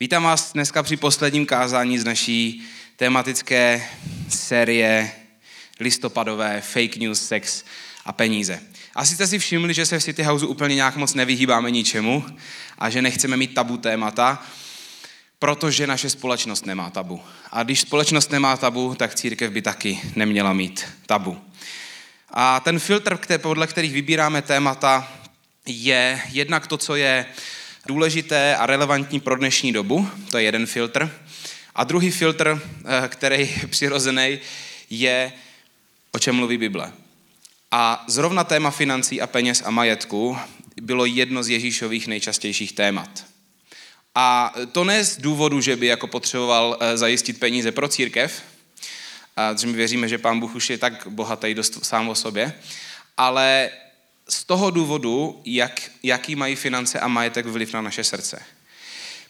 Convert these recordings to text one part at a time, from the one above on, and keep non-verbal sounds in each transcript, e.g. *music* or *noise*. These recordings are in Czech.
Vítám vás dneska při posledním kázání z naší tematické série listopadové fake news, sex a peníze. Asi jste si všimli, že se v City Houseu úplně nějak moc nevyhýbáme ničemu a že nechceme mít tabu témata, protože naše společnost nemá tabu. A když společnost nemá tabu, tak církev by taky neměla mít tabu. A ten filtr, podle kterých vybíráme témata, je jednak to, co je důležité a relevantní pro dnešní dobu, to je jeden filtr. A druhý filtr, eh, který je přirozený, je, o čem mluví Bible. A zrovna téma financí a peněz a majetku bylo jedno z Ježíšových nejčastějších témat. A to ne z důvodu, že by jako potřeboval eh, zajistit peníze pro církev, protože my věříme, že pán Bůh už je tak bohatý dost sám o sobě, ale z toho důvodu, jak, jaký mají finance a majetek vliv na naše srdce.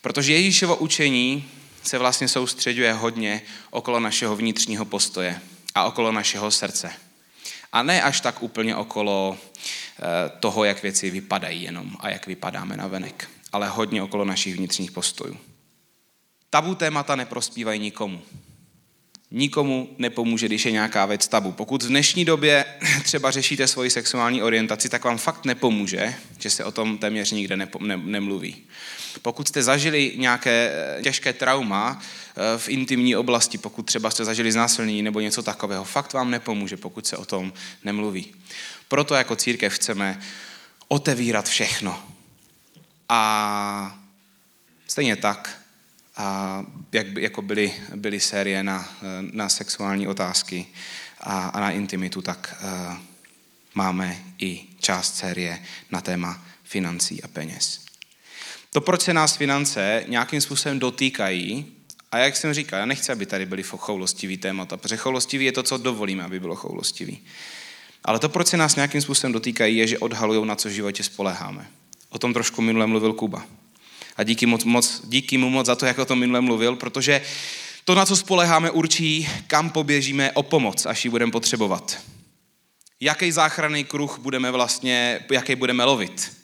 Protože Ježíšovo učení se vlastně soustředuje hodně okolo našeho vnitřního postoje a okolo našeho srdce. A ne až tak úplně okolo eh, toho, jak věci vypadají jenom a jak vypadáme na venek, ale hodně okolo našich vnitřních postojů. Tabu témata neprospívají nikomu nikomu nepomůže, když je nějaká věc tabu. Pokud v dnešní době *clears throat* třeba řešíte svoji sexuální orientaci, tak vám fakt nepomůže, že se o tom téměř nikde nepo, ne, nemluví. Pokud jste zažili nějaké eh, těžké trauma eh, v intimní oblasti, pokud třeba jste zažili znásilnění nebo něco takového, fakt vám nepomůže, pokud se o tom nemluví. Proto jako církev chceme otevírat všechno. A stejně tak a jak, jako byly, byly série na, na sexuální otázky a, a na intimitu, tak uh, máme i část série na téma financí a peněz. To, proč se nás finance nějakým způsobem dotýkají, a jak jsem říkal, já nechci, aby tady byly choulostivý témata, protože choulostivý je to, co dovolíme, aby bylo choulostivý. Ale to, proč se nás nějakým způsobem dotýkají, je, že odhalují, na co v životě spoleháme. O tom trošku minule mluvil Kuba. A díky, moc, moc, díky mu moc za to, jak o tom minule mluvil, protože to, na co spoleháme, určí, kam poběžíme o pomoc, až ji budeme potřebovat. Jaký záchranný kruh budeme vlastně, jaký budeme lovit.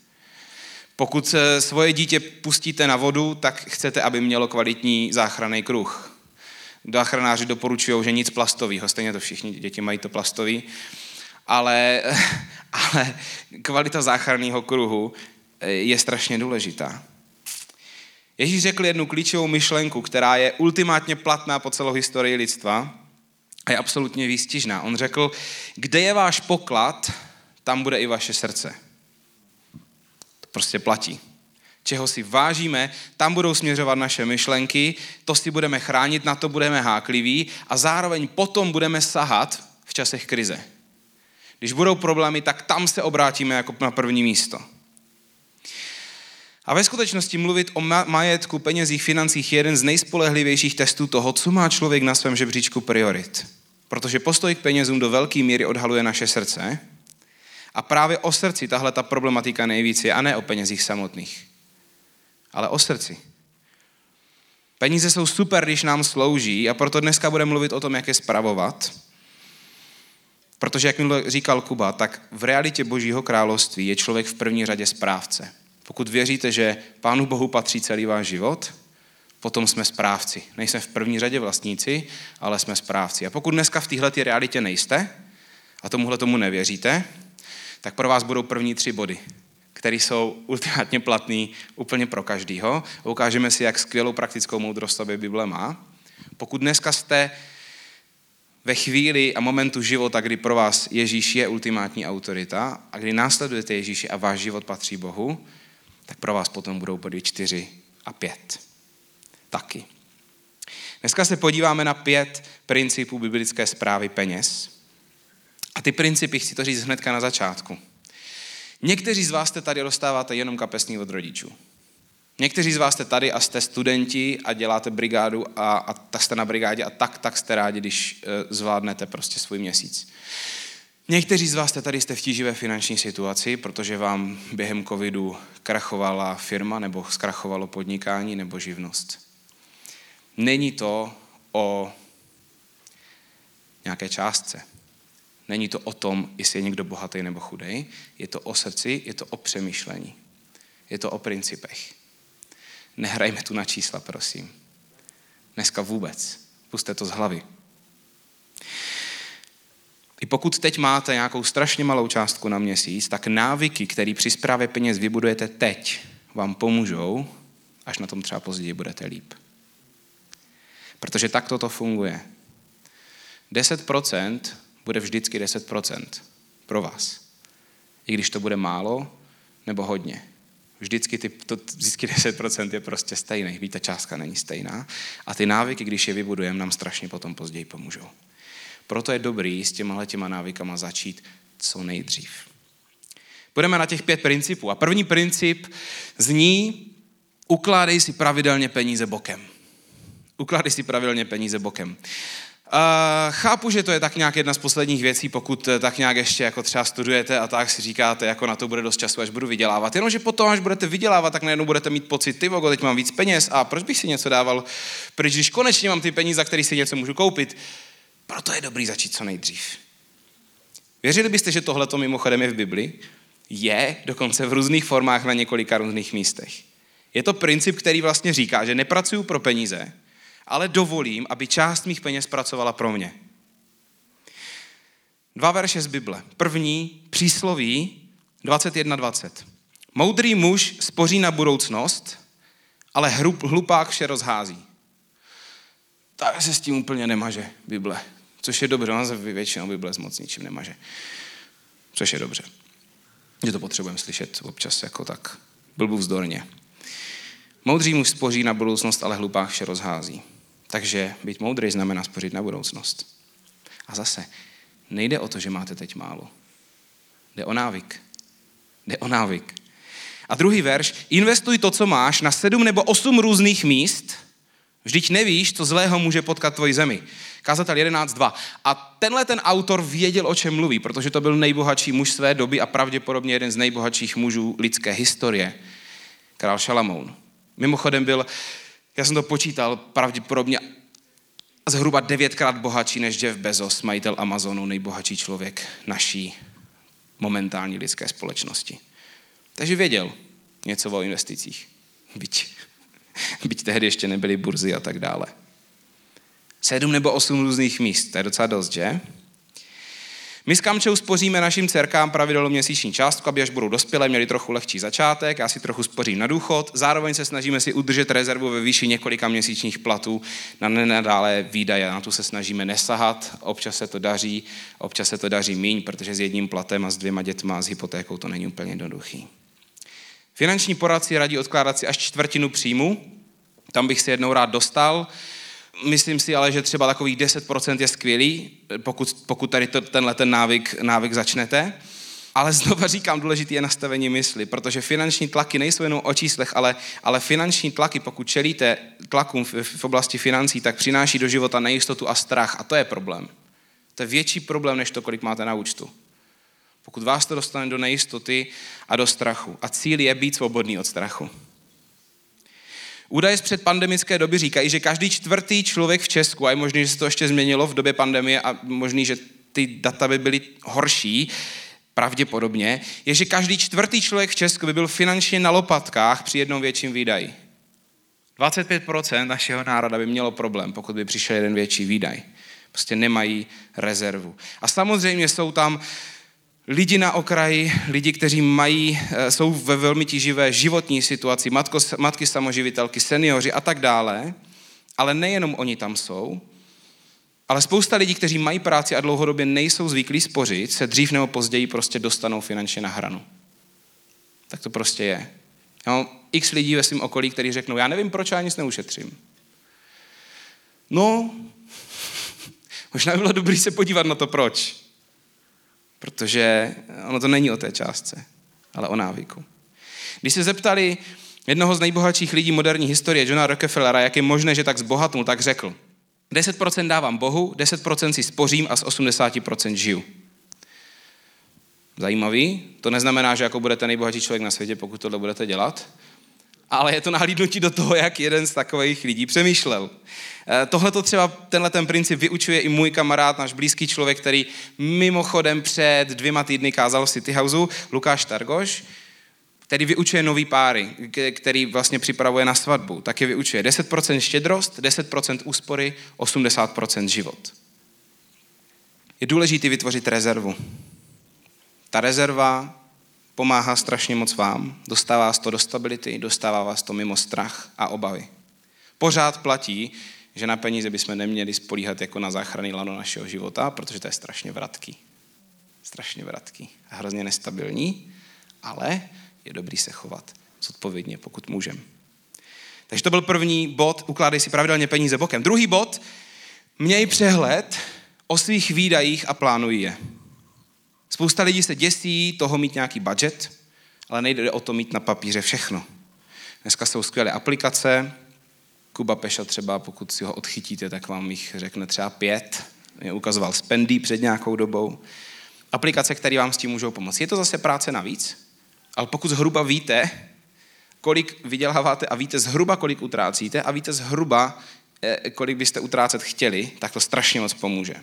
Pokud svoje dítě pustíte na vodu, tak chcete, aby mělo kvalitní záchranný kruh. Záchranáři doporučují, že nic plastového, stejně to všichni děti mají to plastový, ale, *laughs* ale kvalita záchranného kruhu je strašně důležitá. Ježíš řekl jednu klíčovou myšlenku, která je ultimátně platná po celou historii lidstva a je absolutně výstižná. On řekl, kde je váš poklad, tam bude i vaše srdce. To prostě platí. Čeho si vážíme, tam budou směřovat naše myšlenky, to si budeme chránit, na to budeme hákliví a zároveň potom budeme sahat v časech krize. Když budou problémy, tak tam se obrátíme jako na první místo. A ve skutečnosti mluvit o majetku, penězích, financích je jeden z nejspolehlivějších testů toho, co má člověk na svém žebříčku priorit. Protože postoj k penězům do velké míry odhaluje naše srdce. A právě o srdci tahle ta problematika nejvíc je, a ne o penězích samotných. Ale o srdci. Peníze jsou super, když nám slouží a proto dneska budeme mluvit o tom, jak je spravovat. Protože, jak mi říkal Kuba, tak v realitě Božího království je člověk v první řadě správce. Pokud věříte, že Pánu Bohu patří celý váš život, potom jsme správci. Nejsme v první řadě vlastníci, ale jsme správci. A pokud dneska v téhle realitě nejste a tomuhle tomu nevěříte, tak pro vás budou první tři body, které jsou ultimátně platný úplně pro každýho. Ukážeme si, jak skvělou praktickou moudrost aby Bible má. Pokud dneska jste ve chvíli a momentu života, kdy pro vás Ježíš je ultimátní autorita a kdy následujete Ježíši a váš život patří Bohu, tak pro vás potom budou body 4 a 5. Taky. Dneska se podíváme na pět principů biblické zprávy peněz. A ty principy chci to říct hnedka na začátku. Někteří z vás jste tady dostáváte jenom kapesní od rodičů. Někteří z vás jste tady a jste studenti a děláte brigádu a, a tak jste na brigádě a tak, tak jste rádi, když e, zvládnete prostě svůj měsíc. Někteří z vás jste tady jste v tíživé finanční situaci, protože vám během covidu krachovala firma nebo zkrachovalo podnikání nebo živnost. Není to o nějaké částce. Není to o tom, jestli je někdo bohatý nebo chudej. Je to o srdci, je to o přemýšlení. Je to o principech. Nehrajme tu na čísla, prosím. Dneska vůbec. Puste to z hlavy. I pokud teď máte nějakou strašně malou částku na měsíc, tak návyky, které při zprávě peněz vybudujete teď, vám pomůžou, až na tom třeba později budete líp. Protože tak toto funguje. 10% bude vždycky 10% pro vás. I když to bude málo nebo hodně. Vždycky, ty, to, vždycky 10% je prostě stejný, víte, ta částka není stejná. A ty návyky, když je vybudujeme, nám strašně potom později pomůžou. Proto je dobrý s těma těma návykama začít co nejdřív. Půjdeme na těch pět principů. A první princip zní, ukládej si pravidelně peníze bokem. Ukládej si pravidelně peníze bokem. Uh, chápu, že to je tak nějak jedna z posledních věcí, pokud tak nějak ještě jako třeba studujete a tak si říkáte, jako na to bude dost času, až budu vydělávat. Jenomže potom, až budete vydělávat, tak najednou budete mít pocit, ty vogo, teď mám víc peněz a proč bych si něco dával, Proč když konečně mám ty peníze, za které si něco můžu koupit. Proto je dobrý začít co nejdřív. Věřili byste, že tohle to mimochodem je v Bibli? Je dokonce v různých formách na několika různých místech. Je to princip, který vlastně říká, že nepracuju pro peníze, ale dovolím, aby část mých peněz pracovala pro mě. Dva verše z Bible. První, přísloví 21.20. Moudrý muž spoří na budoucnost, ale hlupák vše rozhází. Tak se s tím úplně nemaže Bible. Což je dobře, ona většinou Bible moc ničím nemaže. Což je dobře. Že to potřebujeme slyšet občas jako tak blbu vzdorně. Moudrý muž spoří na budoucnost, ale hlupák vše rozhází. Takže být moudrý znamená spořit na budoucnost. A zase, nejde o to, že máte teď málo. Jde o návyk. Jde o návyk. A druhý verš, investuj to, co máš, na sedm nebo osm různých míst, vždyť nevíš, co zlého může potkat tvoji zemi. Kazatel 11.2. A tenhle ten autor věděl, o čem mluví, protože to byl nejbohatší muž své doby a pravděpodobně jeden z nejbohatších mužů lidské historie. Král Šalamoun. Mimochodem byl já jsem to počítal, pravděpodobně zhruba devětkrát bohatší než Jeff Bezos, majitel Amazonu, nejbohatší člověk naší momentální lidské společnosti. Takže věděl něco o investicích. Byť, *laughs* byť tehdy ještě nebyly burzy a tak dále. Sedm nebo osm různých míst, to je docela dost, že? My s Kamčou spoříme našim dcerkám pravidelnou měsíční částku, aby až budou dospělé, měli trochu lehčí začátek, já si trochu spořím na důchod, zároveň se snažíme si udržet rezervu ve výši několika měsíčních platů na nenadále výdaje, na tu se snažíme nesahat, občas se to daří, občas se to daří míň, protože s jedním platem a s dvěma dětma a s hypotékou to není úplně jednoduchý. Finanční poradci radí odkládat si až čtvrtinu příjmu, tam bych si jednou rád dostal, Myslím si ale, že třeba takových 10% je skvělý, pokud, pokud tady to, tenhle ten návyk, návyk začnete. Ale znova *laughs* říkám, důležité je nastavení mysli, protože finanční tlaky nejsou jenom o číslech, ale, ale finanční tlaky, pokud čelíte tlakům v, v oblasti financí, tak přináší do života nejistotu a strach. A to je problém. To je větší problém, než to, kolik máte na účtu. Pokud vás to dostane do nejistoty a do strachu. A cíl je být svobodný od strachu. Údaje z předpandemické doby říkají, že každý čtvrtý člověk v Česku, a je možné, že se to ještě změnilo v době pandemie a možný, že ty data by byly horší, pravděpodobně, je, že každý čtvrtý člověk v Česku by byl finančně na lopatkách při jednom větším výdaji. 25% našeho národa by mělo problém, pokud by přišel jeden větší výdaj. Prostě nemají rezervu. A samozřejmě jsou tam lidi na okraji, lidi, kteří mají, eh, jsou ve velmi tíživé životní situaci, matko, matky samoživitelky, seniori a tak dále, ale nejenom oni tam jsou, ale spousta lidí, kteří mají práci a dlouhodobě nejsou zvyklí spořit, se dřív nebo později prostě dostanou finančně na hranu. Tak to prostě je. Já mám x lidí ve svém okolí, kteří řeknou, já nevím, proč já nic neušetřím. No, *laughs* možná by bylo dobré se podívat na to, proč. Protože ono to není o té částce, ale o návyku. Když se zeptali jednoho z nejbohatších lidí moderní historie, Johna Rockefellera, jak je možné, že tak zbohatnul, tak řekl, 10% dávám Bohu, 10% si spořím a z 80% žiju. Zajímavý. To neznamená, že jako budete nejbohatší člověk na světě, pokud tohle budete dělat, ale je to nahlídnutí do toho, jak jeden z takových lidí přemýšlel. Eh, tohle to třeba, tenhle ten princip vyučuje i můj kamarád, náš blízký člověk, který mimochodem před dvěma týdny kázal v City Houseu, Lukáš Targoš. který vyučuje nový páry, který vlastně připravuje na svatbu, taky vyučuje 10% štědrost, 10% úspory, 80% život. Je důležité vytvořit rezervu. Ta rezerva pomáhá strašně moc vám, dostává vás to do stability, dostává vás to mimo strach a obavy. Pořád platí, že na peníze bychom neměli spolíhat jako na záchranný lano našeho života, protože to je strašně vratký. Strašně vratký a hrozně nestabilní, ale je dobrý se chovat zodpovědně, pokud můžeme. Takže to byl první bod, ukládej si pravidelně peníze bokem. Druhý bod, měj přehled o svých výdajích a plánuj je. Spousta lidí se děsí toho mít nějaký budget, ale nejde o to mít na papíře všechno. Dneska jsou skvělé aplikace, Kuba Peša třeba, pokud si ho odchytíte, tak vám jich řekne třeba pět. Mě ukazoval Spendy před nějakou dobou. Aplikace, které vám s tím můžou pomoct. Je to zase práce navíc, ale pokud zhruba víte, kolik vyděláváte a víte zhruba, kolik utrácíte a víte zhruba, eh, kolik byste utrácet chtěli, tak to strašně moc pomůže.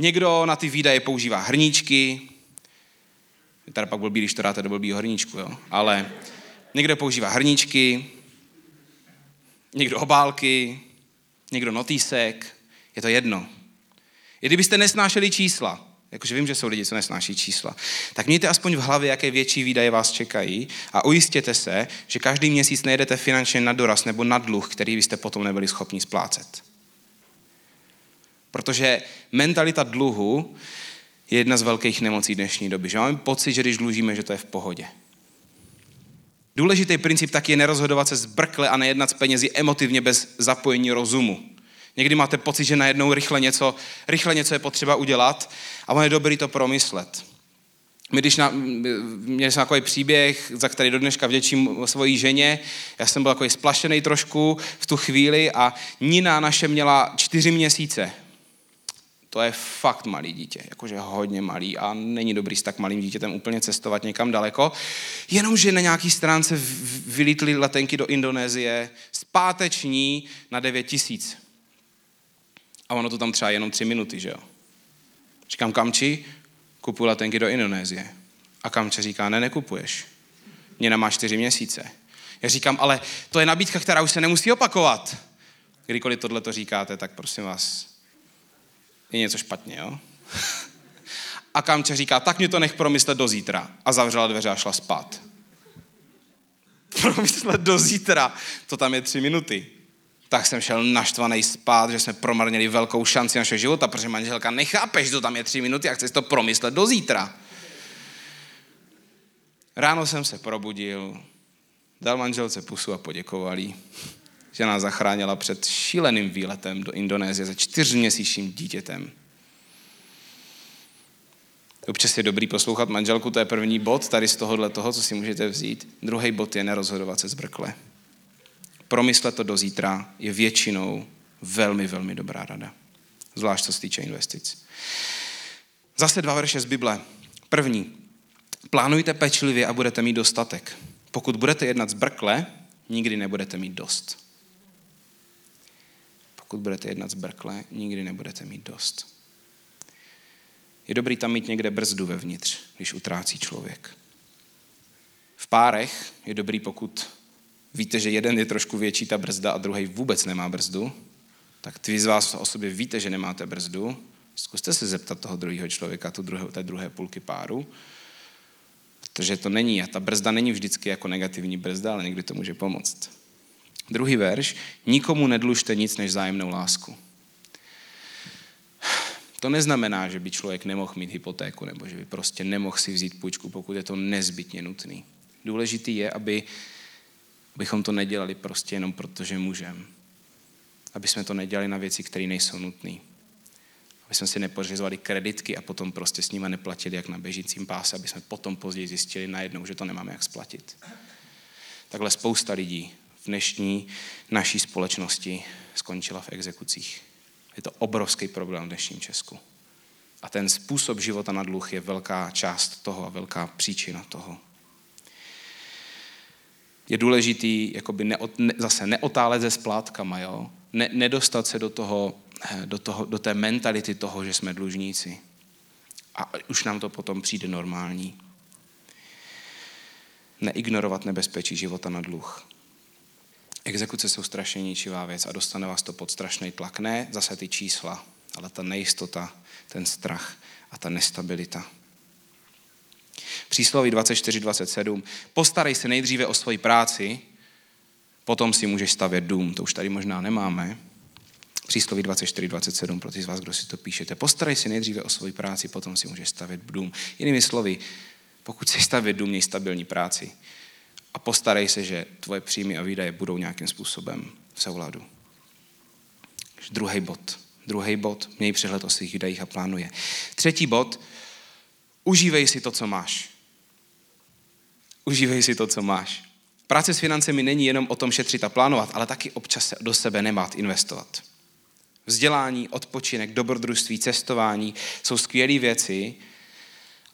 Někdo na ty výdaje používá hrníčky, teda pak blbý, když to dáte do blbýho hrníčku, jo? ale někdo používá hrníčky, někdo obálky, někdo notýsek, je to jedno. I kdybyste nesnášeli čísla, jakože vím, že jsou lidi, co nesnáší čísla, tak mějte aspoň v hlavě, jaké větší výdaje vás čekají a ujistěte se, že každý měsíc nejedete finančně na doraz nebo na dluh, který byste potom nebyli schopni splácet. Protože mentalita dluhu je jedna z velkých nemocí dnešní doby. Že máme pocit, že když dlužíme, že to je v pohodě. Důležitý princip taky je nerozhodovat se zbrkle a nejednat s penězi emotivně bez zapojení rozumu. Někdy máte pocit, že najednou rychle něco, rychle něco je potřeba udělat a on je dobrý to promyslet. My když na, měli jsme takový příběh, za který do dneška vděčím svojí ženě, já jsem byl takový splašený trošku v tu chvíli a Nina naše měla čtyři měsíce to je fakt malý dítě, jakože hodně malý a není dobrý s tak malým dítětem úplně cestovat někam daleko. Jenomže na nějaký stránce vylítly letenky do Indonésie zpáteční na 9 tisíc. A ono to tam třeba jenom tři minuty, že jo. Říkám, Kamči, kupuji letenky do Indonésie. A Kamče říká, ne, nekupuješ. Mě nemá čtyři měsíce. Já říkám, ale to je nabídka, která už se nemusí opakovat. Kdykoliv tohle to říkáte, tak prosím vás, je něco špatně, jo? A Kamče říká, tak mě to nech promyslet do zítra. A zavřela dveře a šla spát. *laughs* Promyslet do zítra, to tam je tři minuty. Tak jsem šel naštvaný spát, že jsme promarnili velkou šanci našeho života, protože manželka nechápe, že to tam je tři minuty a chce si to promyslet do zítra. Ráno jsem se probudil, dal manželce pusu a poděkoval jí že nás zachránila před šíleným výletem do Indonésie se čtyřměsíčním dítětem. Občas je dobrý poslouchat manželku, to je první bod tady z tohohle toho, co si můžete vzít. Druhý bod je nerozhodovat se zbrkle. Promyslet to do zítra je většinou velmi, velmi dobrá rada. Zvlášť co se týče investic. Zase dva verše z Bible. První. Plánujte pečlivě a budete mít dostatek. Pokud budete jednat zbrkle, nikdy nebudete mít dost. Pokud budete jednat zbrkle, nikdy nebudete mít dost. Je dobrý tam mít někde brzdu vevnitř, když utrácí člověk. V párech je dobrý, pokud víte, že jeden je trošku větší ta brzda a druhý vůbec nemá brzdu, tak ty z vás o sobě víte, že nemáte brzdu, zkuste se zeptat toho druhého člověka, tu druhé, té druhé půlky páru, protože to není, a ta brzda není vždycky jako negativní brzda, ale někdy to může pomoct. Druhý verš, nikomu nedlužte nic než zájemnou lásku. *sighs* To neznamená, že by člověk nemohl mít hypotéku nebo že by prostě nemohl si vzít půjčku, pokud je to nezbytně nutný. Důležitý je, aby, abychom to nedělali prostě jenom proto, že můžeme. Aby jsme to nedělali na věci, které nejsou nutné. Aby jsme si nepořizovali kreditky a potom prostě s nimi neplatili jak na běžícím páse, aby jsme potom později zjistili najednou, že to nemáme jak splatit. Takhle spousta lidí dnešní naší společnosti skončila v exekucích. Je to obrovský problém v dnešním Česku. A ten způsob života na dluh je velká část toho a velká příčina toho. Je důležitý jakoby neot, ne, zase neotálet se splátkama, jo? Ne, nedostat se do, toho, do, toho, do té mentality toho, že jsme dlužníci. A už nám to potom přijde normální. neignorovat nebezpečí života na dluh. Exekuce jsou strašně ničivá věc a dostane vás to pod strašný tlak. Ne zase ty čísla, ale ta nejistota, ten strach a ta nestabilita. Přísloví 24-27. Postarej se nejdříve o svoji práci, potom si můžeš stavět dům. To už tady možná nemáme. Přísloví 24-27 pro ty z vás, kdo si to píšete. Postarej si nejdříve o svoji práci, potom si můžeš stavět dům. Jinými slovy, pokud chceš stavět dům, měj stabilní práci. A postarej se, že tvoje příjmy a výdaje budou nějakým způsobem v souladu. Druhý bod. Druhý bod, měj přehled o svých výdajích a plánuje. Třetí bod, užívej si to, co máš. Užívej si to, co máš. Práce s financemi není jenom o tom šetřit a plánovat, ale taky občas se do sebe nemát investovat. Vzdělání, odpočinek, dobrodružství, cestování jsou skvělé věci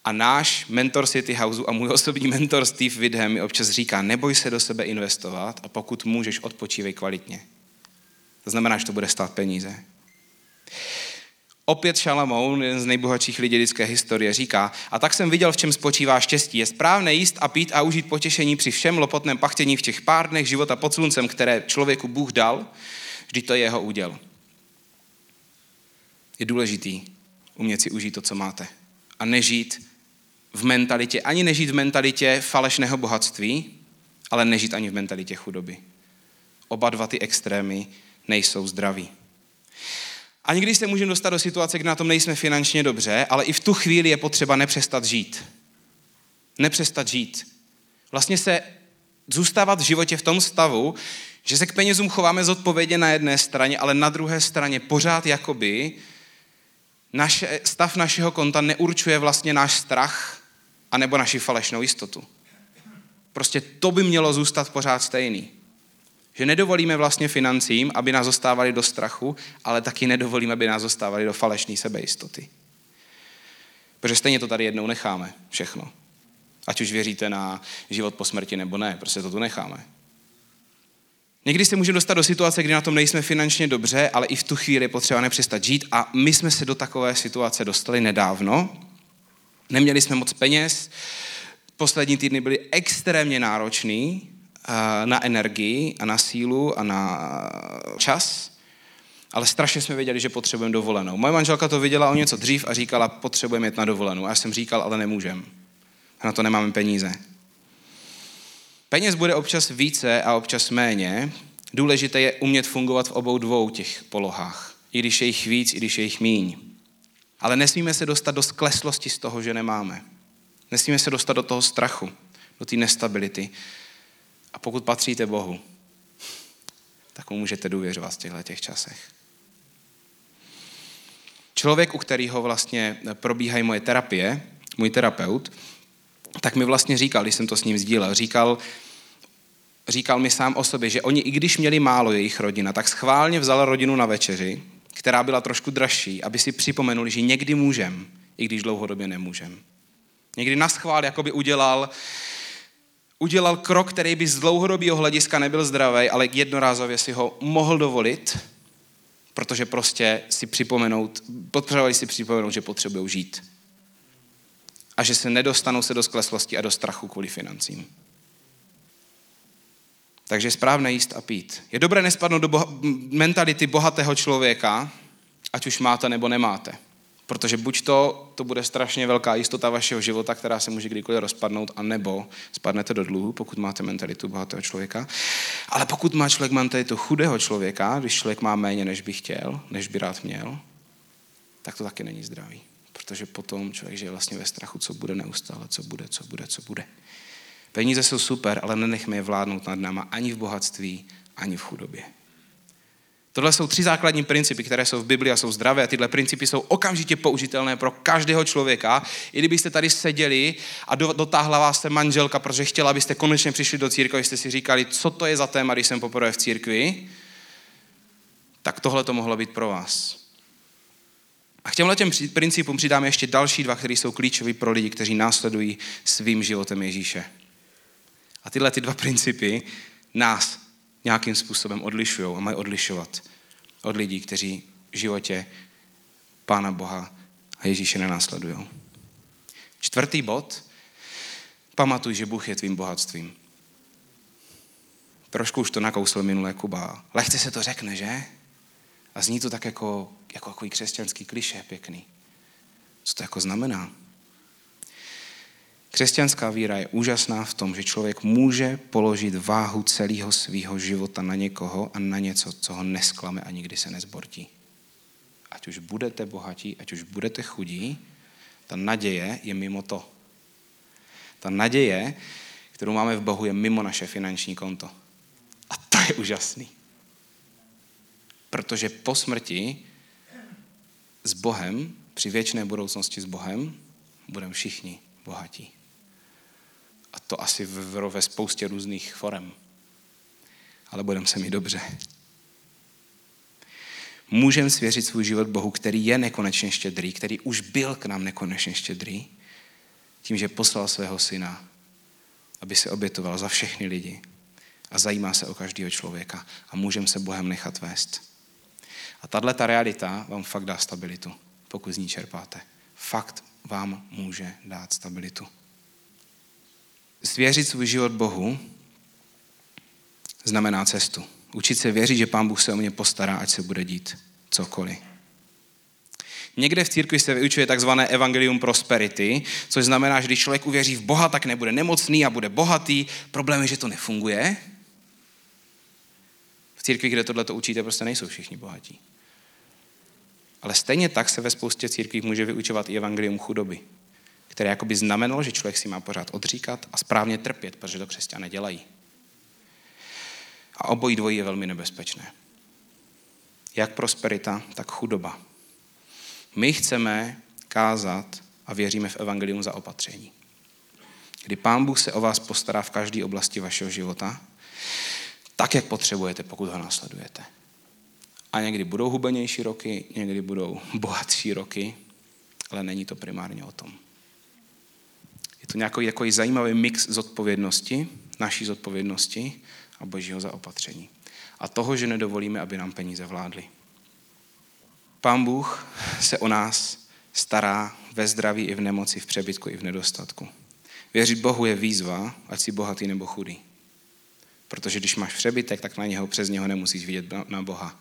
a náš mentor City House a můj osobní mentor Steve Widham mi občas říká, neboj se do sebe investovat a pokud můžeš, odpočívej kvalitně. To znamená, že to bude stát peníze. Opět Šalamoun, jeden z nejbohatších lidí lidské historie, říká, a tak jsem viděl, v čem spočívá štěstí. Je správné jíst a pít a užít potěšení při všem lopotném pachtění v těch pár dnech života pod sluncem, které člověku Bůh dal, vždy to je jeho úděl. Je důležitý umět si užít to, co máte. A nežít v mentalitě, ani nežít v mentalitě falešného bohatství, ale nežít ani v mentalitě chudoby. Oba dva ty extrémy nejsou zdraví. A někdy se můžeme dostat do situace, kdy na tom nejsme finančně dobře, ale i v tu chvíli je potřeba nepřestat žít. Nepřestat žít. Vlastně se zůstávat v životě v tom stavu, že se k penězům chováme zodpovědně na jedné straně, ale na druhé straně pořád jakoby naše, stav našeho konta neurčuje vlastně náš strach anebo naši falešnou jistotu. Prostě to by mělo zůstat pořád stejný. Že nedovolíme vlastně financím, aby nás zostávali do strachu, ale taky nedovolíme, aby nás zostávali do falešné sebejistoty. Protože stejně to tady jednou necháme, všechno. Ať už věříte na život po smrti nebo ne, prostě to tu necháme. Někdy se můžeme dostat do situace, kdy na tom nejsme finančně dobře, ale i v tu chvíli je potřeba nepřestat žít a my jsme se do takové situace dostali nedávno. Neměli jsme moc peněz, poslední týdny byly extrémně náročný eh, na energii a na sílu a na čas, ale strašně jsme věděli, že potřebujeme dovolenou. Moje manželka to viděla o něco dřív a říkala, potřebujeme jít na dovolenou. A já jsem říkal, ale nemůžeme. Na to nemáme peníze. Peněz bude občas více a občas méně. Důležité je umět fungovat v obou dvou těch polohách. I když je jich víc, i když je jich míň. Ale nesmíme se dostat do skleslosti z toho, že nemáme. Nesmíme se dostat do toho strachu, do té nestability. A pokud patříte Bohu, tak mu můžete důvěřovat v těchto těch časech. Člověk, u kterého vlastně probíhají moje terapie, můj terapeut, tak mi vlastně říkal, když jsem to s ním sdílel, říkal, říkal mi sám o sobě, že oni, i když měli málo jejich rodina, tak schválně vzal rodinu na večeři, která byla trošku dražší, aby si připomenuli, že někdy můžem, i když dlouhodobě nemůžem. Někdy na schvál jakoby udělal, udělal krok, který by z dlouhodobého hlediska nebyl zdravý, ale jednorázově si ho mohl dovolit, protože prostě si připomenout, potřebovali si připomenout, že potřebují žít. A že se nedostanou se do skleslosti a do strachu kvůli financím. Takže je správné jíst a pít. Je dobré nespadnout do boha- mentality bohatého člověka, ať už máte nebo nemáte. Protože buď to, to bude strašně velká jistota vašeho života, která se může kdykoliv rozpadnout, a nebo spadnete do dluhu, pokud máte mentalitu bohatého člověka. Ale pokud má člověk mentalitu chudého člověka, když člověk má méně, než by chtěl, než by rád měl, tak to taky není zdravý. Protože potom člověk žije vlastně ve strachu, co bude neustále, co bude, co bude, co bude. Peníze jsou super, ale nenechme je vládnout nad náma ani v bohatství, ani v chudobě. Tohle jsou tři základní principy, které jsou v Biblii a jsou zdravé a tyhle principy jsou okamžitě použitelné pro každého člověka. I kdybyste tady seděli a dotáhla vás se manželka, protože chtěla, abyste konečně přišli do církve, abyste si říkali, co to je za téma, když jsem poprvé v církvi, tak tohle to mohlo být pro vás. A k těmhle těm principům přidáme ještě další dva, které jsou klíčové pro lidi, kteří následují svým životem Ježíše. A tyhle ty dva principy nás nějakým způsobem odlišují a mají odlišovat od lidí, kteří v životě Pána Boha a Ježíše nenásledují. Čtvrtý bod, Pamatuj, že Bůh je tvým bohatstvím. Trošku už to nakousl minulé Kuba. Lehce se to řekne, že? A zní to tak jako, jako takový křesťanský kliše pěkný. Co to jako znamená? Křesťanská víra je úžasná v tom, že člověk může položit váhu celého svého života na někoho a na něco, co ho nesklame a nikdy se nezbortí. Ať už budete bohatí, ať už budete chudí, ta naděje je mimo to. Ta naděje, kterou máme v Bohu, je mimo naše finanční konto. A to je úžasný. Protože po smrti s Bohem, při věčné budoucnosti s Bohem, budeme všichni bohatí. A to asi ve spoustě různých forem. Ale budeme se mít dobře. Můžeme svěřit svůj život Bohu, který je nekonečně štědrý, který už byl k nám nekonečně štědrý, tím, že poslal svého syna, aby se obětoval za všechny lidi a zajímá se o každého člověka a můžeme se Bohem nechat vést. A tahle ta realita vám fakt dá stabilitu, pokud z ní čerpáte. Fakt vám může dát stabilitu. Svěřit svůj život Bohu znamená cestu. Učit se věřit, že Pán Bůh se o mě postará, ať se bude dít cokoliv. Někde v církvi se vyučuje takzvané evangelium prosperity, což znamená, že když člověk uvěří v Boha, tak nebude nemocný a bude bohatý. Problém je, že to nefunguje. V církvi, kde tohle to učíte, prostě nejsou všichni bohatí. Ale stejně tak se ve spoustě církví může vyučovat i evangelium chudoby, které jakoby znamenalo, že člověk si má pořád odříkat a správně trpět, protože to křesťané dělají. A obojí dvojí je velmi nebezpečné. Jak prosperita, tak chudoba. My chceme kázat a věříme v evangelium za opatření. Kdy Pán Bůh se o vás postará v každé oblasti vašeho života, tak, jak potřebujete, pokud ho následujete. A někdy budou hubenější roky, někdy budou bohatší roky, ale není to primárně o tom. Je to nějaký jako zajímavý mix zodpovědnosti, naší zodpovědnosti a božího zaopatření. A toho, že nedovolíme, aby nám peníze vládly. Pán Bůh se o nás stará ve zdraví i v nemoci, v přebytku i v nedostatku. Věřit Bohu je výzva, ať si bohatý nebo chudý. Protože když máš přebytek, tak na něho, přes něho nemusíš vidět na Boha.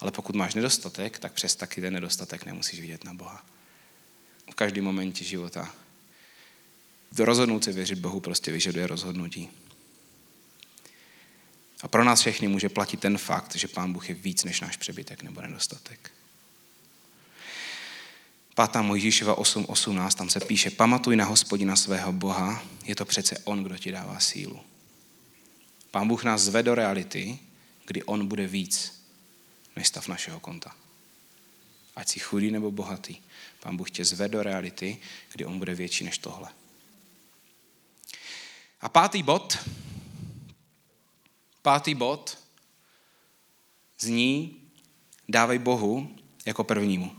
Ale pokud máš nedostatek, tak přes taky ten nedostatek nemusíš vidět na Boha. V každém momentě života. Rozhodnout se věřit Bohu prostě vyžaduje rozhodnutí. A pro nás všechny může platit ten fakt, že Pán Bůh je víc než náš přebytek nebo nedostatek. 5. Mojžíšova 8.18, tam se píše, pamatuj na hospodina svého Boha, je to přece On, kdo ti dává sílu. Pán Bůh nás zve do reality, kdy On bude víc než stav našeho konta. Ať jsi chudý nebo bohatý, Pán Bůh tě zve do reality, kdy On bude větší než tohle. A pátý bod, pátý bod zní, dávej Bohu jako prvnímu.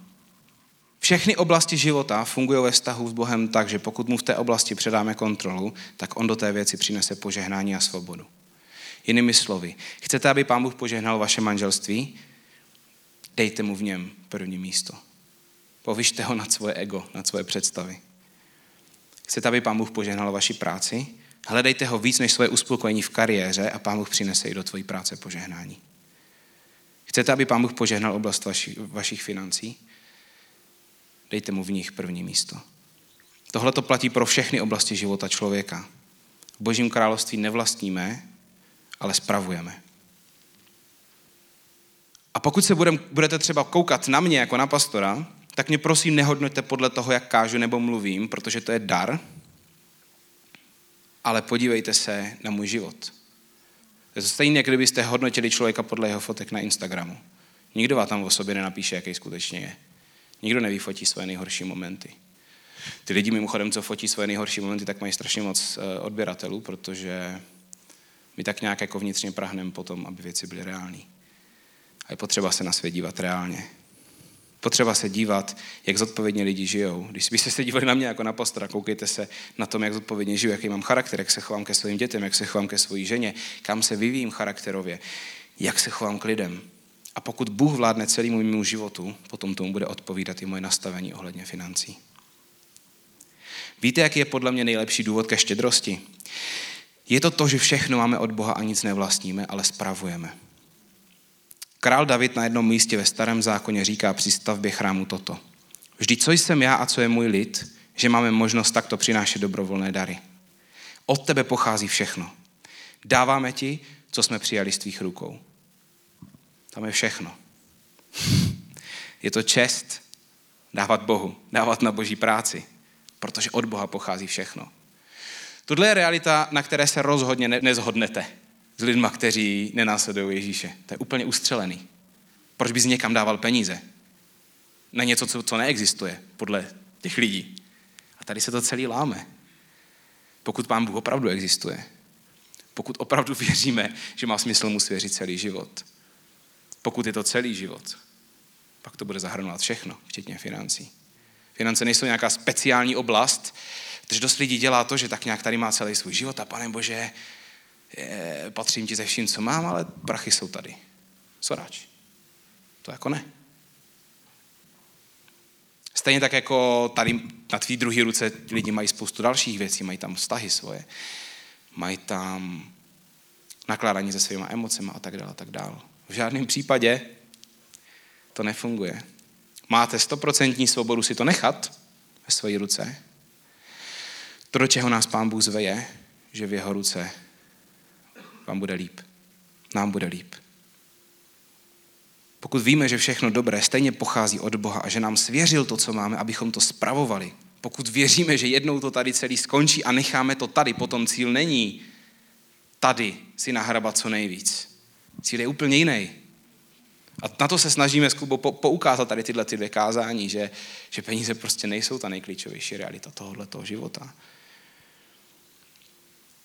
Všechny oblasti života fungují ve vztahu s Bohem tak, že pokud mu v té oblasti předáme kontrolu, tak on do té věci přinese požehnání a svobodu. Jinými slovy, chcete, aby Pán Bůh požehnal vaše manželství? Dejte mu v něm první místo. Povyšte ho nad svoje ego, nad svoje představy. Chcete, aby Pán Bůh požehnal vaši práci? Hledejte ho víc než svoje uspokojení v kariéře a Pán Bůh přinese i do tvojí práce požehnání. Chcete, aby Pán Bůh požehnal oblast vaši, vašich financí? Dejte mu v nich první místo. Tohle to platí pro všechny oblasti života člověka. V Božím království nevlastníme, ale spravujeme. A pokud se budem, budete třeba koukat na mě jako na pastora, tak mě prosím nehodnoťte podle toho, jak kážu nebo mluvím, protože to je dar, ale podívejte se na můj život. Je to stejné, jak kdybyste hodnotili člověka podle jeho fotek na Instagramu. Nikdo vám tam o sobě nenapíše, jaký skutečně je. Nikdo nevyfotí své nejhorší momenty. Ty lidi mimochodem, co fotí své nejhorší momenty, tak mají strašně moc eh, odběratelů, protože my tak nějak jako vnitřně prahneme potom, aby věci byly reální. A je potřeba se na svět dívat reálně. Potřeba se dívat, jak zodpovědně lidi žijou. Když byste se dívali na mě jako na pastora, koukejte se na tom, jak zodpovědně žiju, jaký mám charakter, jak se chovám ke svým dětem, jak se chovám ke své ženě, kam se vyvíjím charakterově, jak se chovám k lidem. A pokud Bůh vládne celému mému životu, potom tomu bude odpovídat i moje nastavení ohledně financí. Víte, jaký je podle mě nejlepší důvod ke štědrosti? Je to to, že všechno máme od Boha a nic nevlastníme, ale spravujeme. Král David na jednom místě ve starém zákoně říká při stavbě chrámu toto. Vždyť co jsem já a co je můj lid, že máme možnost takto přinášet dobrovolné dary. Od tebe pochází všechno. Dáváme ti, co jsme přijali z tvých rukou. Tam je všechno. *laughs* Je to čest dávat Bohu, dávat na Boží práci, protože od Boha pochází všechno. Tohle je realita, na které se rozhodně nezhodnete s lidma, kteří nenásledují Ježíše. To je úplně ustřelený. Proč bys někam dával peníze? Na něco, co, co neexistuje podle těch lidí. A tady se to celý láme. Pokud Pán Bůh opravdu existuje. Pokud opravdu *laughs* věříme, že má smysl mu svěřit celý život. Pokud je to celý život, pak to bude zahrnovat všechno, včetně financí. Finance nejsou nějaká speciální oblast, protože dost lidí dělá to, že tak nějak tady má celý svůj život a pane Bože, je, patřím ti ze vším, co mám, ale prachy jsou tady. Co ráč? To jako ne. Stejně tak jako tady na tvý druhé ruce lidi mají spoustu dalších věcí, mají tam vztahy svoje, mají tam nakládání se svýma emocemi a tak dále, a tak dále. V žádném případě to nefunguje. Máte stoprocentní svobodu si to nechat ve své ruce. To, do čeho nás Pán Bůh zve, je, že v jeho ruce vám bude líp. Nám bude líp. Pokud víme, že všechno dobré stejně pochází od Boha a že nám svěřil to, co máme, abychom to spravovali, pokud věříme, že jednou to tady celý skončí a necháme to tady, potom cíl není tady si nahrabat co nejvíc. Cíl je úplně jiný. A na to se snažíme s Kubou poukázat tady tyhle ty dvě kázání, že, že peníze prostě nejsou ta nejklíčovější realita tohoto života.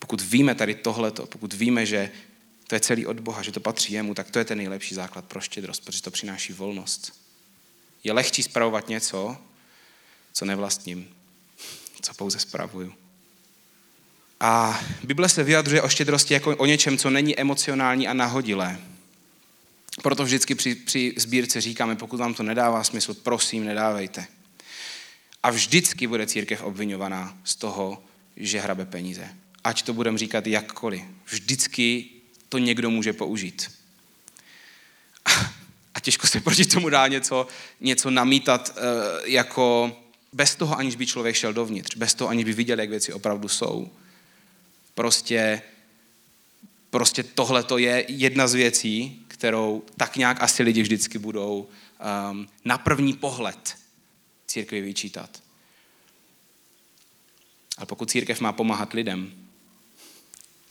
Pokud víme tady tohleto, pokud víme, že to je celý od Boha, že to patří jemu, tak to je ten nejlepší základ pro štědrost, protože to přináší volnost. Je lehčí spravovat něco, co nevlastním, co pouze spravuju. A Bible se vyjadřuje o štědrosti jako o něčem, co není emocionální a nahodilé. Proto vždycky při, při sbírce říkáme, pokud vám to nedává smysl, prosím, nedávejte. A vždycky bude církev obvinovaná z toho, že hrabe peníze. Ať to budeme říkat jakkoliv. Vždycky to někdo může použít. A těžko se proti tomu dá něco, něco namítat eh, jako bez toho, aniž by člověk šel dovnitř, bez toho, aniž by viděl, jak věci opravdu jsou. Prostě, prostě tohle to je jedna z věcí, kterou tak nějak asi lidi vždycky budou um, na první pohled církvi vyčítat. Ale pokud církev má pomáhat lidem,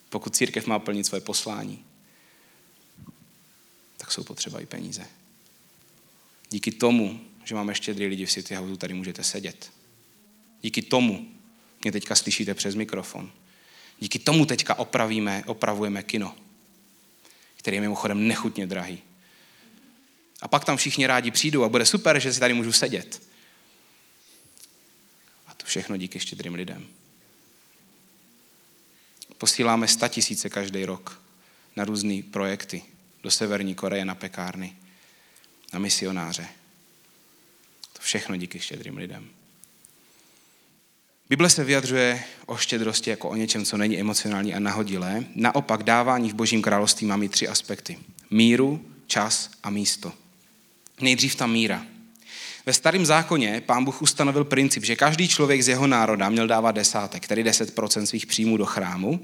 pokud církev má plnit své poslání, tak jsou potřeba i peníze. Díky tomu, že máme štědrý lidi v City Houseu, tady můžete sedět. Díky tomu mě teďka slyšíte přes mikrofon. Díky tomu teďka opravíme, opravujeme kino, který je mimochodem nechutně drahý. A pak tam všichni rádi přijdou a bude super, že si tady můžu sedět. A to všechno díky štědrým lidem. Posíláme tisíce každý rok na různé projekty do Severní Koreje na pekárny, na misionáře. To všechno díky štědrým lidem. Bible se vyjadřuje o štědrosti jako o něčem, co není emocionální a nahodilé. Naopak dávání v Božím království má mít tři aspekty. Míru, čas a místo. Nejdřív ta míra. Ve starém zákoně pán Bůh ustanovil princip, že každý člověk z jeho národa měl dávat desátek, tedy 10% svých příjmů do chrámu.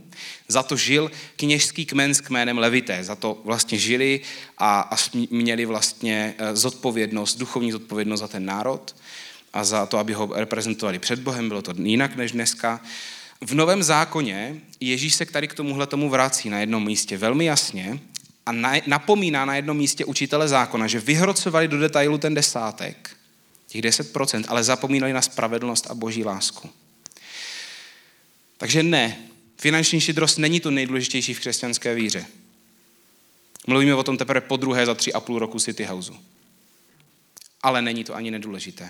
Za to žil kněžský kmen s kménem Levité. Za to vlastně žili a, a měli vlastně eh, zodpovědnost, duchovní zodpovědnost za ten národ a za to, aby ho reprezentovali před Bohem. Bylo to jinak než dneska. V Novém zákoně Ježíš se tady k tomuhle tomu vrací na jednom místě velmi jasně a napomíná na jednom místě učitele zákona, že vyhrocovali do detailu ten desátek těch 10%, ale zapomínali na spravedlnost a boží lásku. Takže ne, finanční štědrost není to nejdůležitější v křesťanské víře. Mluvíme o tom teprve po druhé za tři a půl roku City Houseu. Ale není to ani nedůležité.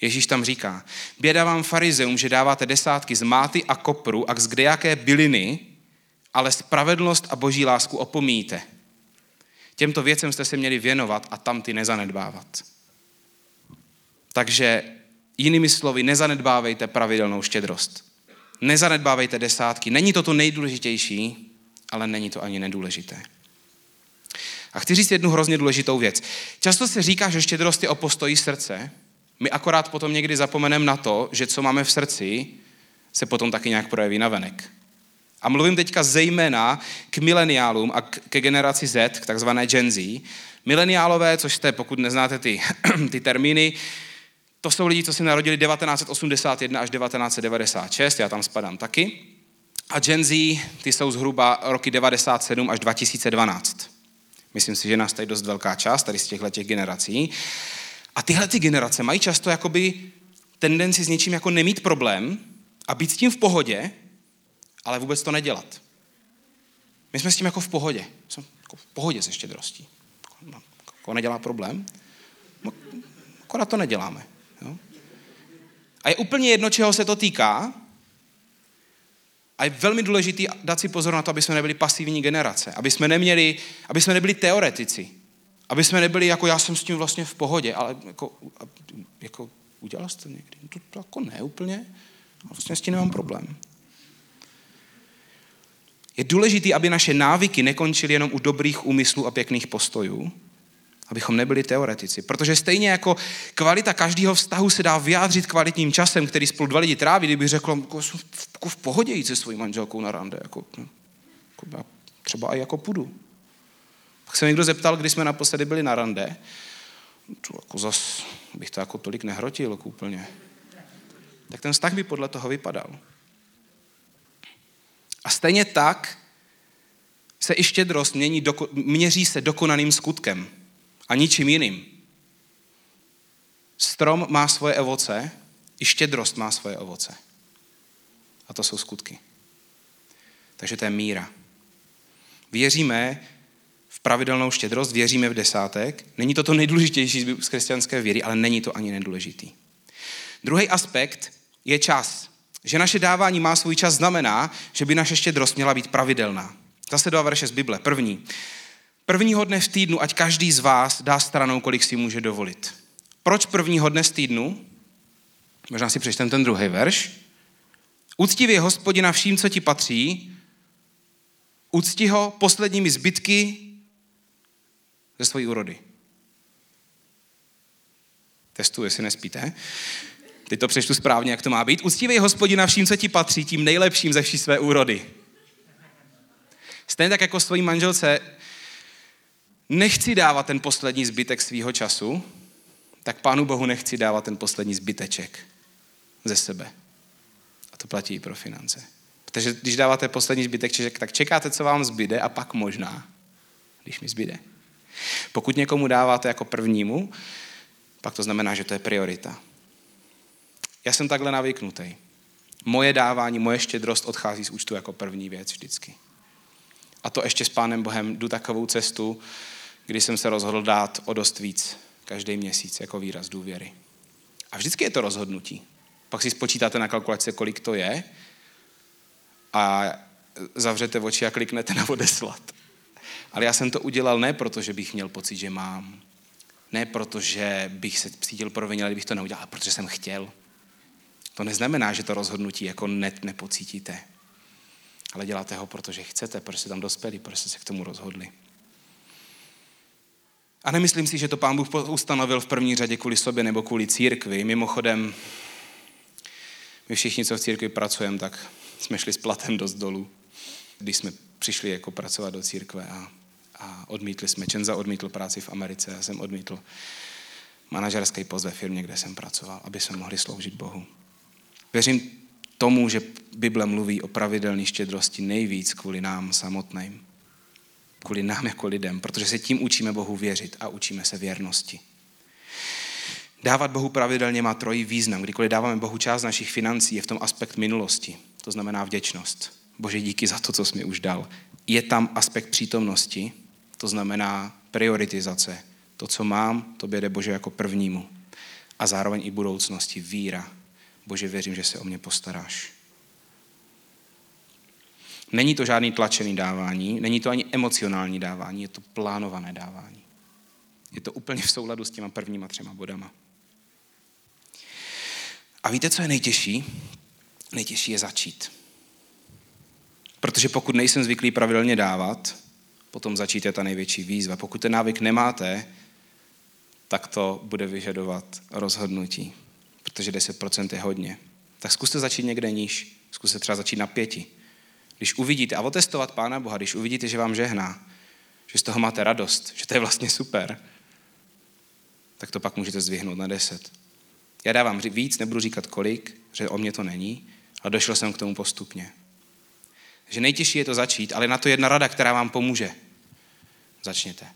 Ježíš tam říká, běda vám farizeum, že dáváte desátky z máty a kopru a z kdejaké byliny, ale spravedlnost a boží lásku opomíjíte. Těmto věcem jste se měli věnovat a tam ty nezanedbávat. Takže Jinými slovy, nezanedbávejte pravidelnou štědrost. Nezanedbávejte desátky. Není to to nejdůležitější, ale není to ani nedůležité. A chci říct jednu hrozně důležitou věc. Často se říká, že štědrost je o postoji srdce. My akorát potom někdy zapomeneme na to, že co máme v srdci, se potom taky nějak projeví na venek. A mluvím teďka zejména k mileniálům a ke generaci Z, k takzvané Gen Z. Mileniálové, což jste, pokud neznáte ty, *clears throat* ty termíny, to jsou lidi, co se narodili 1981 až 1996, já tam spadám taky. A Gen Z, ty jsou zhruba roky 97 až 2012. Myslím si, že nás tady dost velká část tady z těchto těch generací. A tyhle ty generace mají často jakoby tendenci s něčím jako nemít problém a být s tím v pohodě, ale vůbec to nedělat. My jsme s tím jako v pohodě. Jsme jako v pohodě se štědrostí. Jako, nedělá problém. Akorát to neděláme. Jo? A je úplně jedno, čeho se to týká. A je velmi důležité dát si pozor na to, aby jsme nebyli pasivní generace. Aby jsme, neměli, aby jsme nebyli teoretici. Aby jsme nebyli jako já jsem s tím vlastně v pohodě, ale jako, jako udělal jste někdy? To, to jako ne úplně. Vlastně s tím nemám problém. Je důležité, aby naše návyky nekončily jenom u dobrých úmyslů a pěkných postojů, abychom nebyli teoretici. Protože stejně jako kvalita každého vztahu se dá vyjádřit kvalitním časem, který spolu dva lidi tráví, kdyby řekl, jako, jako v pohodě jít se svojí manželkou na rande, jako, no, jako já třeba i jako půjdu. Pak se někdo zeptal, kdy jsme naposledy byli na rande, to jako zas bych to jako tolik nehrotil jako úplně. Tak ten vztah by podle toho vypadal. A stejně tak se i štědrost mění, doko, měří se dokonaným skutkem a ničím jiným. Strom má svoje ovoce, i štědrost má svoje ovoce. A to jsou skutky. Takže to je míra. Věříme v pravidelnou štědrost, věříme v desátek. Není to to nejdůležitější z křesťanské víry, ale není to ani nedůležitý. Druhý aspekt je čas. Že naše dávání má svůj čas znamená, že by naše štědrost měla být pravidelná. Zase dva verše z Bible. První. Prvního dne v týdnu, ať každý z vás dá stranou, kolik si může dovolit. Proč prvního dne z týdnu? Možná si přečtem ten druhý verš. Úctivě hospodina vším, co ti patří, ucti ho posledními zbytky ze své úrody. Testuji, jestli nespíte. Teď to přečtu správně, jak to má být. Uctívej hospodina vším, co ti patří, tím nejlepším ze vší své úrody. Stejně tak jako svojí manželce nechci dávat ten poslední zbytek svýho času, tak Pánu Bohu nechci dávat ten poslední zbyteček ze sebe. A to platí i pro finance. Protože když dáváte poslední zbytek, tak čekáte, co vám zbyde a pak možná, když mi zbyde. Pokud někomu dáváte jako prvnímu, pak to znamená, že to je priorita. Já jsem takhle navyknutý. Moje dávání, moje štědrost odchází z účtu jako první věc vždycky. A to ještě s Pánem Bohem jdu takovou cestu, kdy jsem se rozhodl dát o dost víc každý měsíc jako výraz důvěry. A vždycky je to rozhodnutí. Pak si spočítáte na kalkulaci, kolik to je a zavřete oči a kliknete na odeslat. Ale já jsem to udělal ne proto, že bych měl pocit, že mám. Ne proto, že bych se cítil provinil, kdybych to neudělal, ale protože jsem chtěl. To neznamená, že to rozhodnutí jako ne, nepocítíte. Ale děláte ho, protože chcete, protože jste tam dospěli, protože jste se k tomu rozhodli. A nemyslím si, že to pán Bůh ustanovil v první řadě kvůli sobě nebo kvůli církvi. Mimochodem, my všichni, co v církvi pracujeme, tak jsme šli s platem dost dolů, když jsme přišli jako pracovat do církve a, a odmítli jsme. Čenza odmítl práci v Americe, já jsem odmítl manažerský post ve firmě, kde jsem pracoval, aby jsme mohli sloužit Bohu. Věřím tomu, že Bible mluví o pravidelné štědrosti nejvíc kvůli nám samotným. Kvůli nám jako lidem, protože se tím učíme Bohu věřit a učíme se věrnosti. Dávat Bohu pravidelně má trojí význam. Kdykoliv dáváme Bohu část našich financí, je v tom aspekt minulosti. To znamená vděčnost. Bože, díky za to, co jsi mi už dal. Je tam aspekt přítomnosti, to znamená prioritizace. To, co mám, to jde Bože jako prvnímu. A zároveň i budoucnosti, víra, Bože, věřím, že se o mě postaráš. Není to žádný tlačený dávání, není to ani emocionální dávání, je to plánované dávání. Je to úplně v souladu s těma prvníma třema bodama. A víte, co je nejtěžší? Nejtěžší je začít. Protože pokud nejsem zvyklý pravidelně dávat, potom začít je ta největší výzva. Pokud ten návyk nemáte, tak to bude vyžadovat rozhodnutí, protože 10% je hodně. Tak zkuste začít někde níž. Zkuste třeba začít na pěti. Když uvidíte, a otestovat Pána Boha, když uvidíte, že vám žehná, že z toho máte radost, že to je vlastně super, tak to pak můžete zdvihnout na deset. Já dávám víc, nebudu říkat kolik, že o mě to není, ale došel jsem k tomu postupně. Že nejtěžší je to začít, ale na to jedna rada, která vám pomůže. Začněte.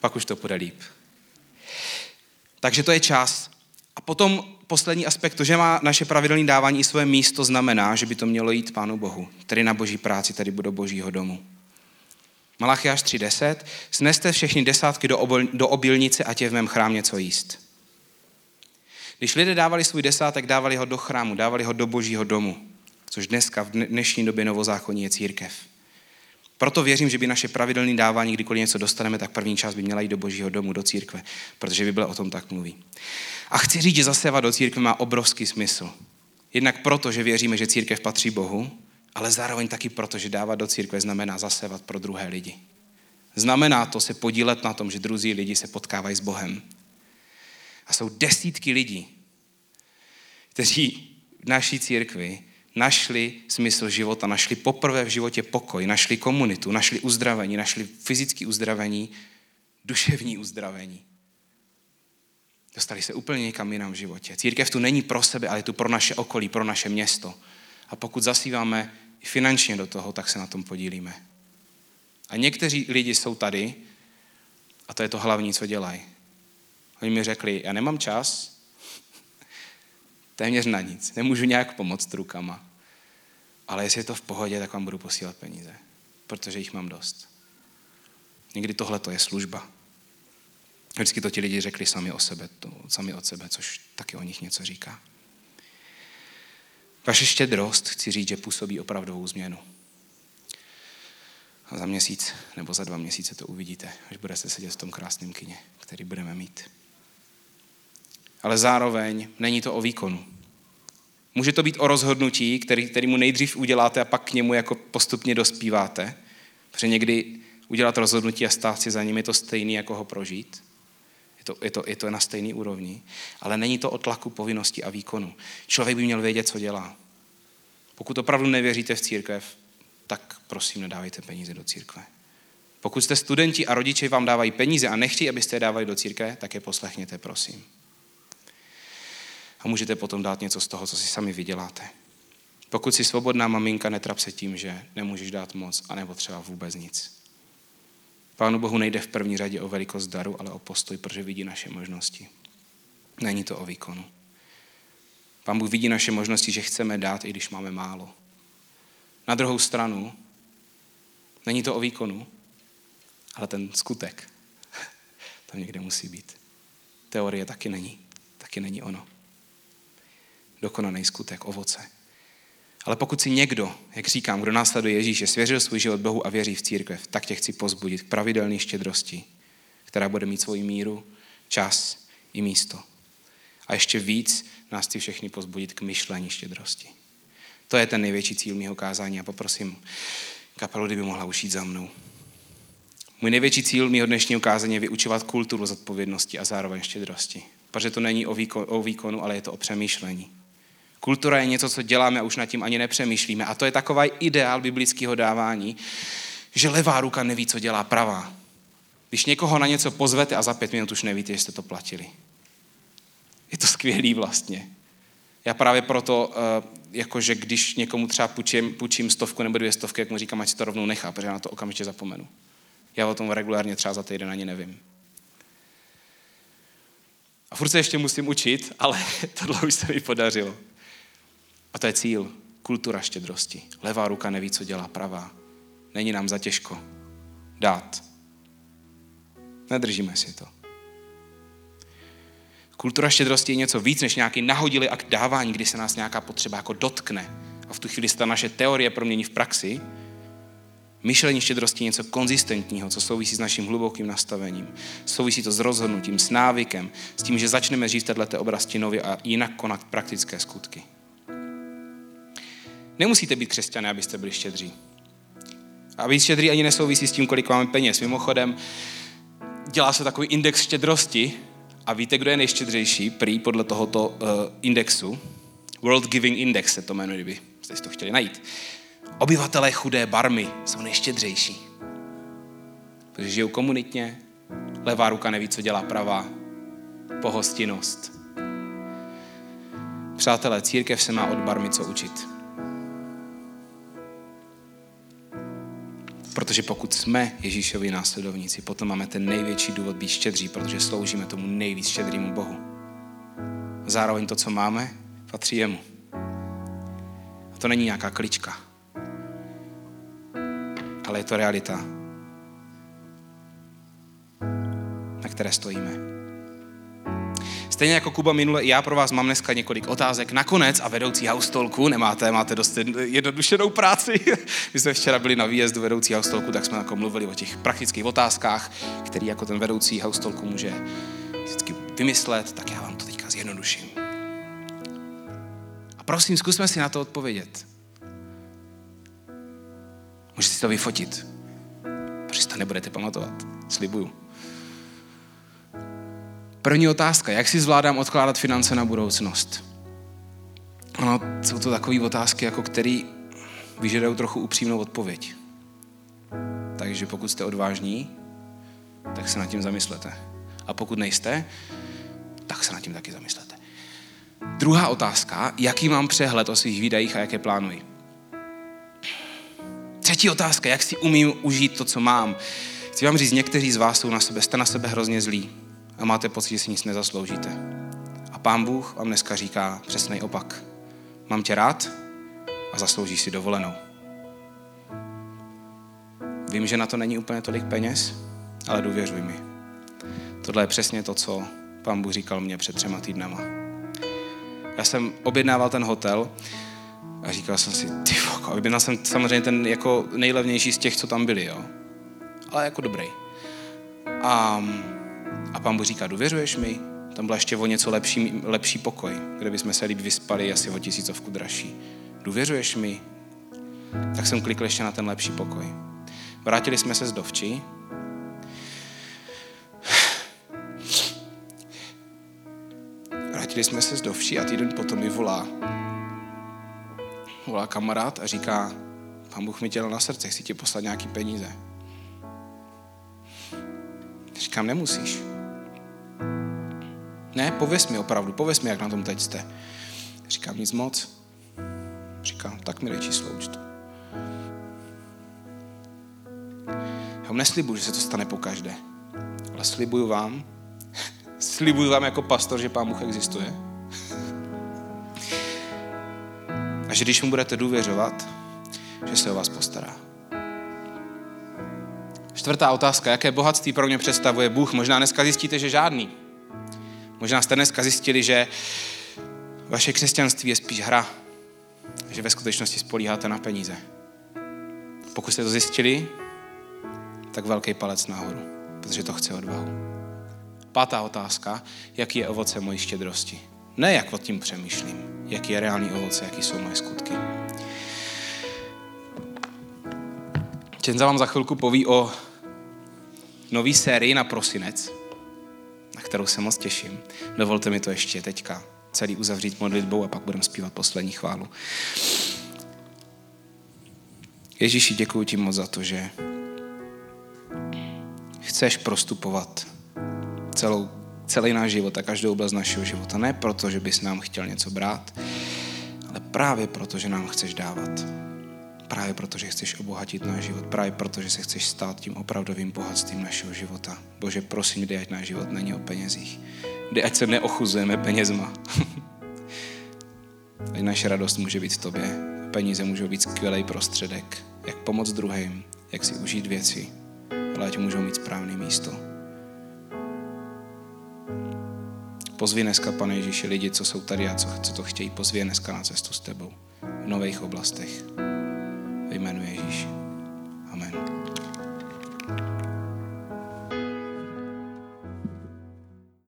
Pak už to bude líp. Takže to je čas. A potom poslední aspekt, to, že má naše pravidelné dávání i své místo, znamená, že by to mělo jít Pánu Bohu, tedy na boží práci, tady do božího domu. Malachiáš 3.10. Sneste všechny desátky do, obol, do obilnice a tě v mém chrám něco jíst. Když lidé dávali svůj desátek, dávali ho do chrámu, dávali ho do božího domu, což dneska v dnešní době novozákonní je církev. Proto věřím, že by naše pravidelné dávání, kdykoliv něco dostaneme, tak první část by měla jít do božího domu, do církve, protože Bible o tom tak mluví. A chci říct, že zasevat do církve má obrovský smysl. Jednak proto, že věříme, že církev patří Bohu, ale zároveň taky proto, že dávat do církve znamená zasevat pro druhé lidi. Znamená to se podílet na tom, že druzí lidi se potkávají s Bohem. A jsou desítky lidí, kteří v naší církvi našli smysl života, našli poprvé v životě pokoj, našli komunitu, našli uzdravení, našli fyzické uzdravení, duševní uzdravení. Dostali se úplně někam jinam v životě. Církev tu není pro sebe, ale je tu pro naše okolí, pro naše město. A pokud zasíváme finančně do toho, tak se na tom podílíme. A někteří lidi jsou tady a to je to hlavní, co dělají. Oni mi řekli, já nemám čas, téměř na nic, nemůžu nějak pomoct rukama, ale jestli je to v pohodě, tak vám budu posílat peníze, protože jich mám dost. Někdy tohle to je služba. Vždycky to ti lidi řekli sami o sebe, to, sami od sebe, což taky o nich něco říká. Vaše štědrost, chci říct, že působí opravdovou změnu. A za měsíc nebo za dva měsíce to uvidíte, až budete sedět v tom krásném kině, který budeme mít. Ale zároveň není to o výkonu. Může to být o rozhodnutí, který, který mu nejdřív uděláte a pak k němu jako postupně dospíváte. Protože někdy udělat rozhodnutí a stát si za ním je to stejný, jako ho prožít. Je to, je, to, je to na stejný úrovni. Ale není to o tlaku povinnosti a výkonu. Člověk by měl vědět, co dělá. Pokud opravdu nevěříte v církev, tak prosím, nedávejte peníze do církve. Pokud jste studenti a rodiče vám dávají peníze a nechtějí, abyste je dávali do církve, tak je poslechněte, prosím. A můžete potom dát něco z toho, co si sami vyděláte. Pokud jsi svobodná maminka, netrap se tím, že nemůžeš dát moc, anebo třeba vůbec nic. Pánu Bohu nejde v první řadě o velikost daru, ale o postoj, protože vidí naše možnosti. Není to o výkonu. Pán Bůh vidí naše možnosti, že chceme dát, i když máme málo. Na druhou stranu, není to o výkonu, ale ten skutek *laughs* tam někde musí být. Teorie taky není. Taky není ono. Dokonaný skutek, ovoce. Ale pokud si někdo, jak říkám, kdo následuje Ježíše, svěřil svůj život Bohu a věří v církev, tak tě chci pozbudit k pravidelné štědrosti, která bude mít svoji míru, čas i místo. A ještě víc nás chci všechny pozbudit k myšlení štědrosti. To je ten největší cíl mého kázání a poprosím kapelu, kdyby mohla ušít za mnou. Můj největší cíl mého dnešního kázání je vyučovat kulturu zodpovědnosti a zároveň štědrosti. Protože to není o o výkonu, ale je to o přemýšlení. Kultura je něco, co děláme a už nad tím ani nepřemýšlíme. A to je takový ideál biblického dávání, že levá ruka neví, co dělá pravá. Když někoho na něco pozvete a za pět minut už nevíte, že jste to platili. Je to skvělý vlastně. Já právě proto, eh, jakože když někomu třeba půjčím, půjčím stovku nebo dvě stovky, jak mu říkám, ať si to rovnou nechá, protože já na to okamžitě zapomenu. Já o tom regulárně třeba za týden ani nevím. A furt se ještě musím učit, ale *laughs* tohle už se mi podařilo. A to je cíl. Kultura štědrosti. Levá ruka neví, co dělá pravá. Není nám za těžko dát. Nedržíme si to. Kultura štědrosti je něco víc než nějaký nahodilý akt dávání, kdy se nás nějaká potřeba jako dotkne a v tu chvíli se ta naše teorie promění v praxi. Myšlení štědrosti je něco konzistentního, co souvisí s naším hlubokým nastavením. Souvisí to s rozhodnutím, s návykem, s tím, že začneme žít v této oblasti nově a jinak konat praktické skutky. Nemusíte být křesťané, abyste byli štědří. A být štědrý ani nesouvisí s tím, kolik máme peněz. Mimochodem, dělá se takový index štědrosti a víte, kdo je nejštědřejší prý podle tohoto uh, indexu? World Giving Index se to jmenuje, kdyby jste si to chtěli najít. Obyvatelé chudé barmy jsou nejštědřejší. Protože žijou komunitně, levá ruka neví, co dělá pravá, pohostinnost. Přátelé, církev se má od barmy co učit. Protože pokud jsme Ježíšovi následovníci, potom máme ten největší důvod být štědří, protože sloužíme tomu nejvíc štědrému Bohu. Zároveň to, co máme, patří jemu. A to není nějaká klička. Ale je to realita, na které stojíme. Stejně jako Kuba minule, já pro vás mám dneska několik otázek. Nakonec a vedoucí haustolku, nemáte, máte dost jednodušenou práci. *laughs* My jsme včera byli na výjezdu vedoucí haustolku, tak jsme jako mluvili o těch praktických otázkách, který jako ten vedoucí haustolku může vždycky vymyslet, tak já vám to teďka zjednoduším. A prosím, zkusme si na to odpovědět. Můžete si to vyfotit, protože si to nebudete pamatovat. Slibuju. První otázka, jak si zvládám odkládat finance na budoucnost? Ano, jsou to takové otázky, jako který vyžadují trochu upřímnou odpověď. Takže pokud jste odvážní, tak se nad tím zamyslete. A pokud nejste, tak se nad tím taky zamyslete. Druhá otázka, jaký mám přehled o svých výdajích a jaké plánuji? Třetí otázka, jak si umím užít to, co mám? Chci vám říct, někteří z vás jsou na sebe, jste na sebe hrozně zlí a máte pocit, že si nic nezasloužíte. A pán Bůh vám dneska říká přesný opak. Mám tě rád a zasloužíš si dovolenou. Vím, že na to není úplně tolik peněz, ale důvěřuj mi. Tohle je přesně to, co pán Bůh říkal mě před třema týdnama. Já jsem objednával ten hotel a říkal jsem si, ty voko, objednal jsem samozřejmě ten jako nejlevnější z těch, co tam byli, jo. Ale jako dobrý. A a pán Bůh říká, důvěřuješ mi? Tam byl ještě o něco lepší, lepší pokoj, kde bychom se líp vyspali asi o tisícovku dražší. Důvěřuješ mi? Tak jsem klikl ještě na ten lepší pokoj. Vrátili jsme se z dovči. Vrátili jsme se z dovči a týden potom mi volá volá kamarád a říká, pán Bůh mi tělo na srdce, chci ti poslat nějaký peníze. Říkám, nemusíš. Ne, pověs mi opravdu, pověs mi, jak na tom teď jste. Říkám, nic moc. Říkám, tak mi číslo účtu. Já vám neslibuju, že se to stane po každé. Ale slibuju vám, *laughs* slibuju vám jako pastor, že Pán Bůh existuje. *laughs* A že když mu budete důvěřovat, že se o vás postará. Čtvrtá otázka. Jaké bohatství pro mě představuje Bůh? Možná dneska zjistíte, že žádný. Možná jste dneska zjistili, že vaše křesťanství je spíš hra, že ve skutečnosti spolíháte na peníze. Pokud jste to zjistili, tak velký palec nahoru, protože to chce odvahu. Pátá otázka, jaký je ovoce mojí štědrosti. Ne jak o tím přemýšlím, jaký je reálný ovoce, jaký jsou moje skutky. Čenza vám za chvilku poví o nový sérii na prosinec, na kterou se moc těším. Dovolte mi to ještě teďka celý uzavřít modlitbou a pak budeme zpívat poslední chválu. Ježíši, děkuji ti moc za to, že chceš prostupovat celou, celý náš život a každou oblast našeho života. Ne proto, že bys nám chtěl něco brát, ale právě proto, že nám chceš dávat. Právě proto, že chceš obohatit náš život. Právě proto, že se chceš stát tím opravdovým bohatstvím našeho života. Bože, prosím, dej, ať náš život není o penězích. Dej, ať se neochuzujeme penězma. *laughs* ať naše radost může být v tobě. Peníze můžou být skvělý prostředek, jak pomoct druhým, jak si užít věci, ale ať můžou mít správné místo. Pozvi dneska, pane Ježíši, lidi, co jsou tady a co, co to chtějí, pozvi dneska na cestu s tebou v nových oblastech ve jménu Ježíši.